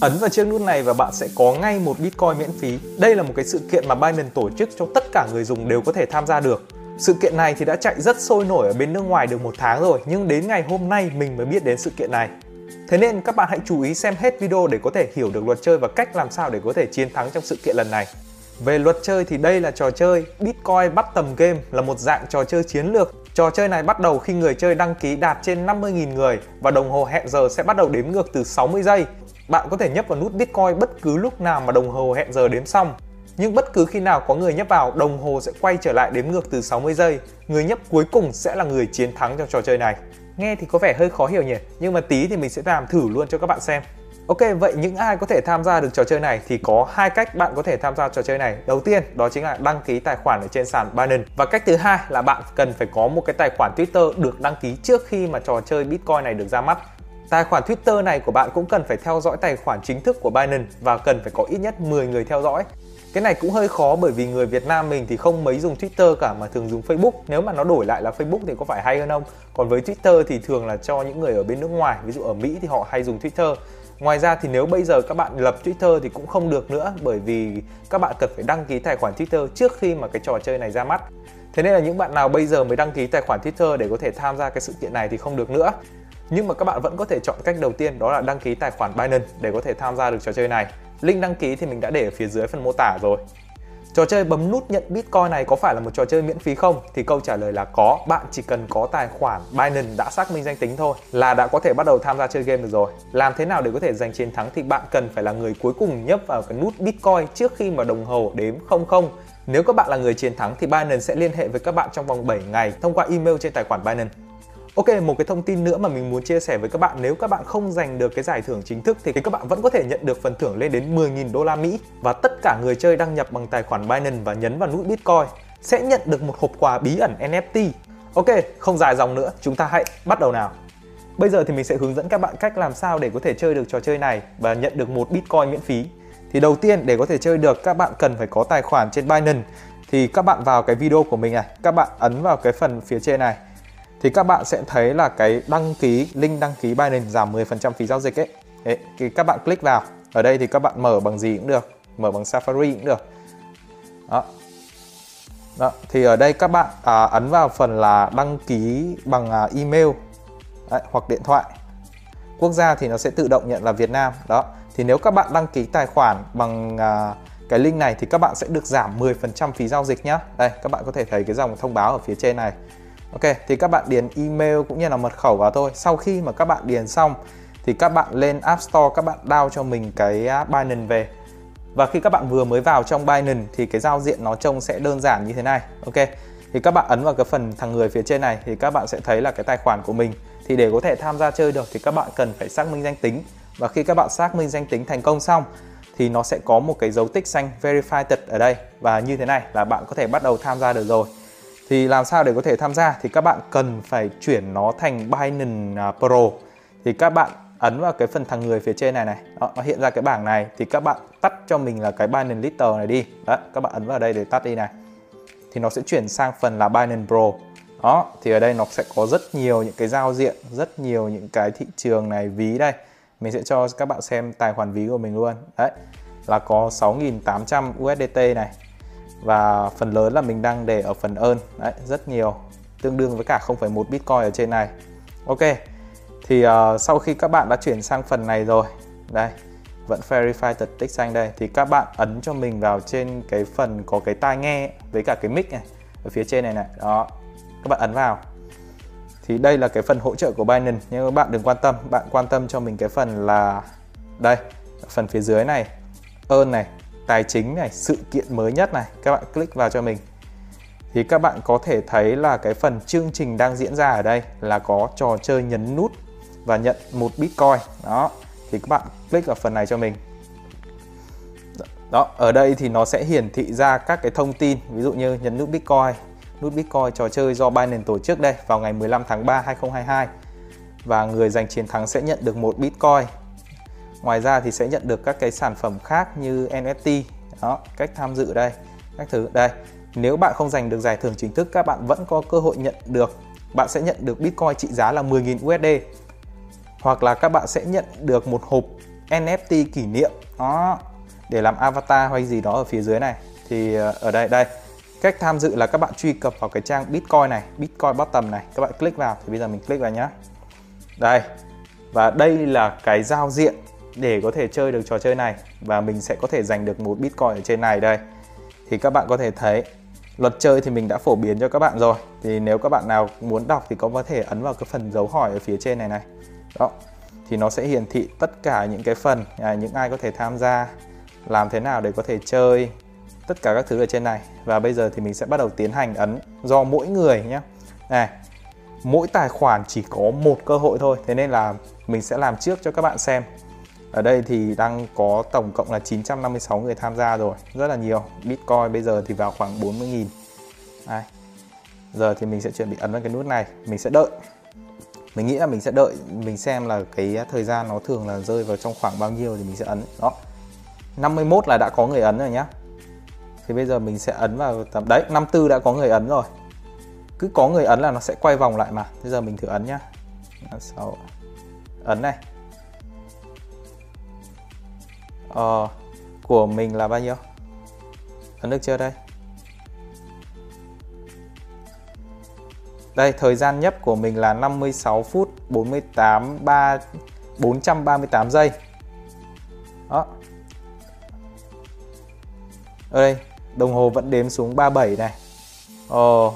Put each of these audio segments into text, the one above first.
Ấn vào chiếc nút này và bạn sẽ có ngay một Bitcoin miễn phí. Đây là một cái sự kiện mà Binance tổ chức cho tất cả người dùng đều có thể tham gia được. Sự kiện này thì đã chạy rất sôi nổi ở bên nước ngoài được một tháng rồi, nhưng đến ngày hôm nay mình mới biết đến sự kiện này. Thế nên các bạn hãy chú ý xem hết video để có thể hiểu được luật chơi và cách làm sao để có thể chiến thắng trong sự kiện lần này. Về luật chơi thì đây là trò chơi Bitcoin bắt tầm game, là một dạng trò chơi chiến lược. Trò chơi này bắt đầu khi người chơi đăng ký đạt trên 50.000 người và đồng hồ hẹn giờ sẽ bắt đầu đếm ngược từ 60 giây. Bạn có thể nhấp vào nút Bitcoin bất cứ lúc nào mà đồng hồ hẹn giờ đếm xong. Nhưng bất cứ khi nào có người nhấp vào, đồng hồ sẽ quay trở lại đếm ngược từ 60 giây. Người nhấp cuối cùng sẽ là người chiến thắng trong trò chơi này. Nghe thì có vẻ hơi khó hiểu nhỉ, nhưng mà tí thì mình sẽ làm thử luôn cho các bạn xem. Ok, vậy những ai có thể tham gia được trò chơi này thì có hai cách bạn có thể tham gia trò chơi này. Đầu tiên, đó chính là đăng ký tài khoản ở trên sàn Binance. Và cách thứ hai là bạn cần phải có một cái tài khoản Twitter được đăng ký trước khi mà trò chơi Bitcoin này được ra mắt. Tài khoản Twitter này của bạn cũng cần phải theo dõi tài khoản chính thức của Binance và cần phải có ít nhất 10 người theo dõi. Cái này cũng hơi khó bởi vì người Việt Nam mình thì không mấy dùng Twitter cả mà thường dùng Facebook. Nếu mà nó đổi lại là Facebook thì có phải hay hơn không? Còn với Twitter thì thường là cho những người ở bên nước ngoài, ví dụ ở Mỹ thì họ hay dùng Twitter. Ngoài ra thì nếu bây giờ các bạn lập Twitter thì cũng không được nữa bởi vì các bạn cần phải đăng ký tài khoản Twitter trước khi mà cái trò chơi này ra mắt. Thế nên là những bạn nào bây giờ mới đăng ký tài khoản Twitter để có thể tham gia cái sự kiện này thì không được nữa. Nhưng mà các bạn vẫn có thể chọn cách đầu tiên, đó là đăng ký tài khoản Binance để có thể tham gia được trò chơi này. Link đăng ký thì mình đã để ở phía dưới phần mô tả rồi. Trò chơi bấm nút nhận Bitcoin này có phải là một trò chơi miễn phí không? Thì câu trả lời là có. Bạn chỉ cần có tài khoản Binance đã xác minh danh tính thôi là đã có thể bắt đầu tham gia chơi game được rồi. Làm thế nào để có thể giành chiến thắng thì bạn cần phải là người cuối cùng nhấp vào cái nút Bitcoin trước khi mà đồng hồ đếm 00. Nếu các bạn là người chiến thắng thì Binance sẽ liên hệ với các bạn trong vòng 7 ngày thông qua email trên tài khoản Binance. Ok, một cái thông tin nữa mà mình muốn chia sẻ với các bạn nếu các bạn không giành được cái giải thưởng chính thức thì các bạn vẫn có thể nhận được phần thưởng lên đến 10.000 đô la Mỹ và tất cả người chơi đăng nhập bằng tài khoản Binance và nhấn vào nút Bitcoin sẽ nhận được một hộp quà bí ẩn NFT. Ok, không dài dòng nữa, chúng ta hãy bắt đầu nào. Bây giờ thì mình sẽ hướng dẫn các bạn cách làm sao để có thể chơi được trò chơi này và nhận được một Bitcoin miễn phí. Thì đầu tiên để có thể chơi được các bạn cần phải có tài khoản trên Binance thì các bạn vào cái video của mình này, các bạn ấn vào cái phần phía trên này thì các bạn sẽ thấy là cái đăng ký link đăng ký Binance giảm 10% phí giao dịch ấy. Đấy, thì các bạn click vào. Ở đây thì các bạn mở bằng gì cũng được, mở bằng Safari cũng được. Đó. Đó, thì ở đây các bạn à, ấn vào phần là đăng ký bằng à, email Đấy, hoặc điện thoại. Quốc gia thì nó sẽ tự động nhận là Việt Nam. Đó. Thì nếu các bạn đăng ký tài khoản bằng à, cái link này thì các bạn sẽ được giảm 10% phí giao dịch nhá. Đây, các bạn có thể thấy cái dòng thông báo ở phía trên này. Ok, thì các bạn điền email cũng như là mật khẩu vào thôi. Sau khi mà các bạn điền xong thì các bạn lên App Store các bạn download cho mình cái Binance về. Và khi các bạn vừa mới vào trong Binance thì cái giao diện nó trông sẽ đơn giản như thế này. Ok. Thì các bạn ấn vào cái phần thằng người phía trên này thì các bạn sẽ thấy là cái tài khoản của mình. Thì để có thể tham gia chơi được thì các bạn cần phải xác minh danh tính. Và khi các bạn xác minh danh tính thành công xong thì nó sẽ có một cái dấu tích xanh verified ở đây và như thế này là bạn có thể bắt đầu tham gia được rồi thì làm sao để có thể tham gia? Thì các bạn cần phải chuyển nó thành Binance à, Pro. Thì các bạn ấn vào cái phần thằng người phía trên này này. Đó, nó hiện ra cái bảng này. Thì các bạn tắt cho mình là cái Binance Liter này đi. Đó các bạn ấn vào đây để tắt đi này. Thì nó sẽ chuyển sang phần là Binance Pro. Đó thì ở đây nó sẽ có rất nhiều những cái giao diện rất nhiều những cái thị trường này ví đây. Mình sẽ cho các bạn xem tài khoản ví của mình luôn. Đấy là có 6.800 USDT này và phần lớn là mình đang để ở phần earn. Đấy rất nhiều. Tương đương với cả 0,1 bitcoin ở trên này. Ok thì uh, sau khi các bạn đã chuyển sang phần này rồi đây vẫn verify tật tích xanh đây thì các bạn ấn cho mình vào trên cái phần có cái tai nghe với cả cái mic này ở phía trên này này. Đó các bạn ấn vào. Thì đây là cái phần hỗ trợ của Binance. Nhưng các bạn đừng quan tâm bạn quan tâm cho mình cái phần là đây phần phía dưới này ơn này tài chính này, sự kiện mới nhất này, các bạn click vào cho mình. Thì các bạn có thể thấy là cái phần chương trình đang diễn ra ở đây là có trò chơi nhấn nút và nhận một Bitcoin. Đó, thì các bạn click vào phần này cho mình. Đó, ở đây thì nó sẽ hiển thị ra các cái thông tin, ví dụ như nhấn nút Bitcoin, nút Bitcoin trò chơi do Binance tổ chức đây vào ngày 15 tháng 3 2022 và người giành chiến thắng sẽ nhận được một Bitcoin Ngoài ra thì sẽ nhận được các cái sản phẩm khác như NFT đó, cách tham dự đây các thứ đây. Nếu bạn không giành được giải thưởng chính thức, các bạn vẫn có cơ hội nhận được. Bạn sẽ nhận được Bitcoin trị giá là 10.000 USD hoặc là các bạn sẽ nhận được một hộp NFT kỷ niệm. Đó, để làm avatar hay gì đó ở phía dưới này. Thì ờ, ở đây đây. Cách tham dự là các bạn truy cập vào cái trang Bitcoin này, Bitcoin bottom này. Các bạn click vào, thì bây giờ mình click vào nhá. Đây. Và đây là cái giao diện để có thể chơi được trò chơi này và mình sẽ có thể giành được một Bitcoin ở trên này đây. Thì các bạn có thể thấy luật chơi thì mình đã phổ biến cho các bạn rồi. Thì nếu các bạn nào muốn đọc thì có thể ấn vào cái phần dấu hỏi ở phía trên này này. Đó thì nó sẽ hiển thị tất cả những cái phần à, những ai có thể tham gia làm thế nào để có thể chơi tất cả các thứ ở trên này. Và bây giờ thì mình sẽ bắt đầu tiến hành ấn do mỗi người nhé. Này mỗi tài khoản chỉ có một cơ hội thôi. Thế nên là mình sẽ làm trước cho các bạn xem ở đây thì đang có tổng cộng là 956 người tham gia rồi. Rất là nhiều. Bitcoin bây giờ thì vào khoảng 40.000 đây. giờ thì mình sẽ chuẩn bị ấn vào cái nút này. Mình sẽ đợi. Mình nghĩ là mình sẽ đợi, mình xem là cái thời gian nó thường là rơi vào trong khoảng bao nhiêu thì mình sẽ ấn. Đó. 51 là đã có người ấn rồi nhá. Thì bây giờ mình sẽ ấn vào tầm, đấy 54 đã có người ấn rồi. Cứ có người ấn là nó sẽ quay vòng lại mà. Bây giờ mình thử ấn nhá. 6 ấn này ờ, của mình là bao nhiêu? Ấn được chưa đây? Đây thời gian nhấp của mình là 56 phút 48 3 438 giây. Đó. Ở đây đồng hồ vẫn đếm xuống 37 này. Ồ.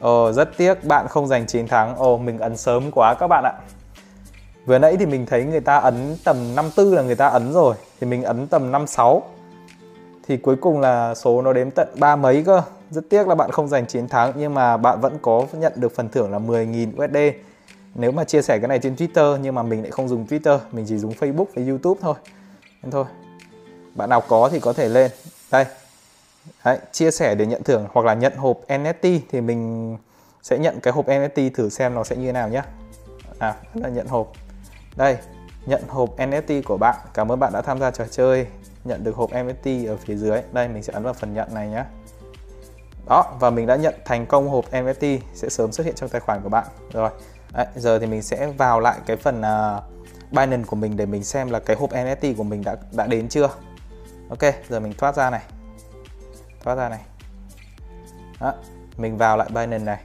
Ồ rất tiếc bạn không giành chiến thắng. Ồ mình ấn sớm quá các bạn ạ vừa nãy thì mình thấy người ta ấn tầm 54 là người ta ấn rồi thì mình ấn tầm 56 thì cuối cùng là số nó đếm tận ba mấy cơ. Rất tiếc là bạn không giành chiến thắng nhưng mà bạn vẫn có nhận được phần thưởng là 10.000 USD nếu mà chia sẻ cái này trên Twitter nhưng mà mình lại không dùng Twitter mình chỉ dùng Facebook và YouTube thôi. Nên thôi. Bạn nào có thì có thể lên. Đây. Đấy, chia sẻ để nhận thưởng hoặc là nhận hộp NFT thì mình sẽ nhận cái hộp NFT thử xem nó sẽ như thế nào nhé à là nhận hộp đây nhận hộp NFT của bạn. Cảm ơn bạn đã tham gia trò chơi. Nhận được hộp NFT ở phía dưới. Đây mình sẽ ấn vào phần nhận này nhé đó và mình đã nhận thành công hộp NFT sẽ sớm xuất hiện trong tài khoản của bạn. Rồi. Đấy, giờ thì mình sẽ vào lại cái phần uh, Binance của mình để mình xem là cái hộp NFT của mình đã đã đến chưa. Ok giờ mình thoát ra này. Thoát ra này. Đó, mình vào lại Binance này.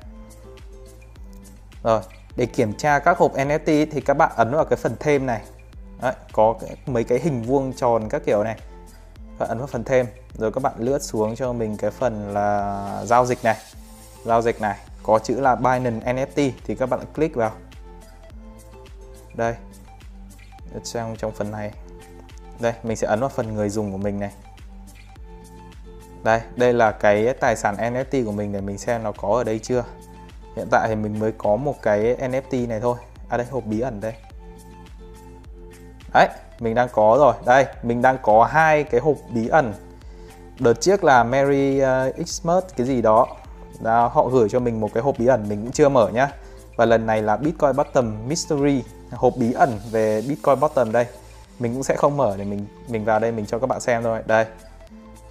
Rồi để kiểm tra các hộp NFT thì các bạn ấn vào cái phần thêm này. Đấy, có cái, mấy cái hình vuông tròn các kiểu này. Và ấn vào phần thêm rồi các bạn lướt xuống cho mình cái phần là giao dịch này. Giao dịch này có chữ là Binance NFT thì các bạn click vào. Đây trong trong phần này. Đây mình sẽ ấn vào phần người dùng của mình này. Đây đây là cái tài sản NFT của mình để mình xem nó có ở đây chưa hiện tại thì mình mới có một cái NFT này thôi. À đây hộp bí ẩn đây. Đấy mình đang có rồi. Đây mình đang có hai cái hộp bí ẩn. Đợt trước là Mary uh, ờ, Xmas cái gì đó. Đó, họ gửi cho mình một cái hộp bí ẩn mình cũng chưa mở nhá. Và lần này là Bitcoin Bottom Mystery hộp bí ẩn về Bitcoin Bottom đây. Mình cũng sẽ không mở để mình mình vào đây mình cho các bạn xem thôi. Đây.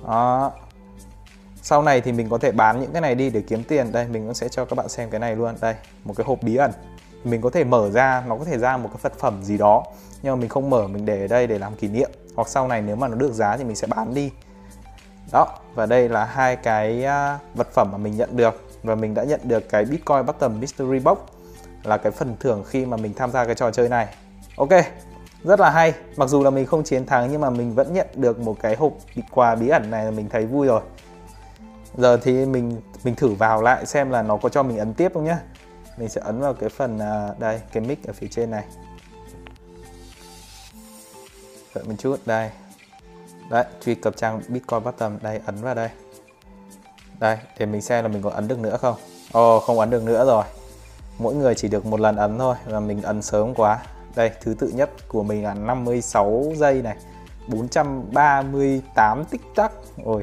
Đó sau này thì mình có thể bán những cái này đi để kiếm tiền. Đây, mình cũng sẽ cho các bạn xem cái này luôn. Đây, một cái hộp bí ẩn. Mình có thể mở ra, nó có thể ra một cái vật phẩm gì đó, nhưng mà mình không mở, mình để ở đây để làm kỷ niệm. Hoặc sau này nếu mà nó được giá thì mình sẽ bán đi. Đó, và đây là hai cái à, vật phẩm mà mình nhận được. Và mình đã nhận được cái Bitcoin Bottom Mystery Box là cái phần thưởng khi mà mình tham gia cái trò chơi này. Ok, rất là hay. Mặc dù là mình không chiến thắng, nhưng mà mình vẫn nhận được một cái hộp quà bí ẩn này là mình thấy vui rồi giờ thì mình mình thử vào lại xem là nó có cho mình ấn tiếp không nhá. Mình sẽ ấn vào cái phần à, đây cái mic ở phía trên này. Đợi một chút đây. Đấy truy cập trang bitcoin bottom đây ấn vào đây. Đây để mình xem là mình có ấn được nữa không. Ồ oh, không ấn được nữa rồi. Mỗi người chỉ được một lần ấn thôi và mình ấn sớm quá. Đây thứ tự nhất của mình là 56 giây này. 438 tích tắc. Ôi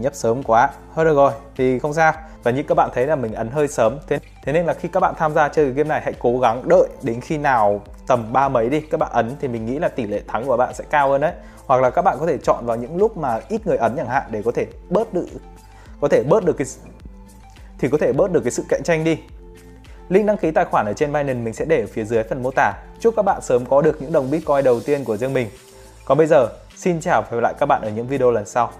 nhấp sớm quá thôi được rồi thì không sao và như các bạn thấy là mình ấn hơi sớm thế, thế nên là khi các bạn tham gia chơi game này hãy cố gắng đợi đến khi nào tầm ba mấy đi các bạn ấn thì mình nghĩ là tỷ lệ thắng của bạn sẽ cao hơn đấy hoặc là các bạn có thể chọn vào những lúc mà ít người ấn chẳng hạn để có thể bớt được có thể bớt được cái thì có thể bớt được cái sự cạnh tranh đi Link đăng ký tài khoản ở trên Binance mình sẽ để ở phía dưới phần mô tả. Chúc các bạn sớm có được những đồng Bitcoin đầu tiên của riêng mình. Còn bây giờ, xin chào và hẹn gặp lại các bạn ở những video lần sau.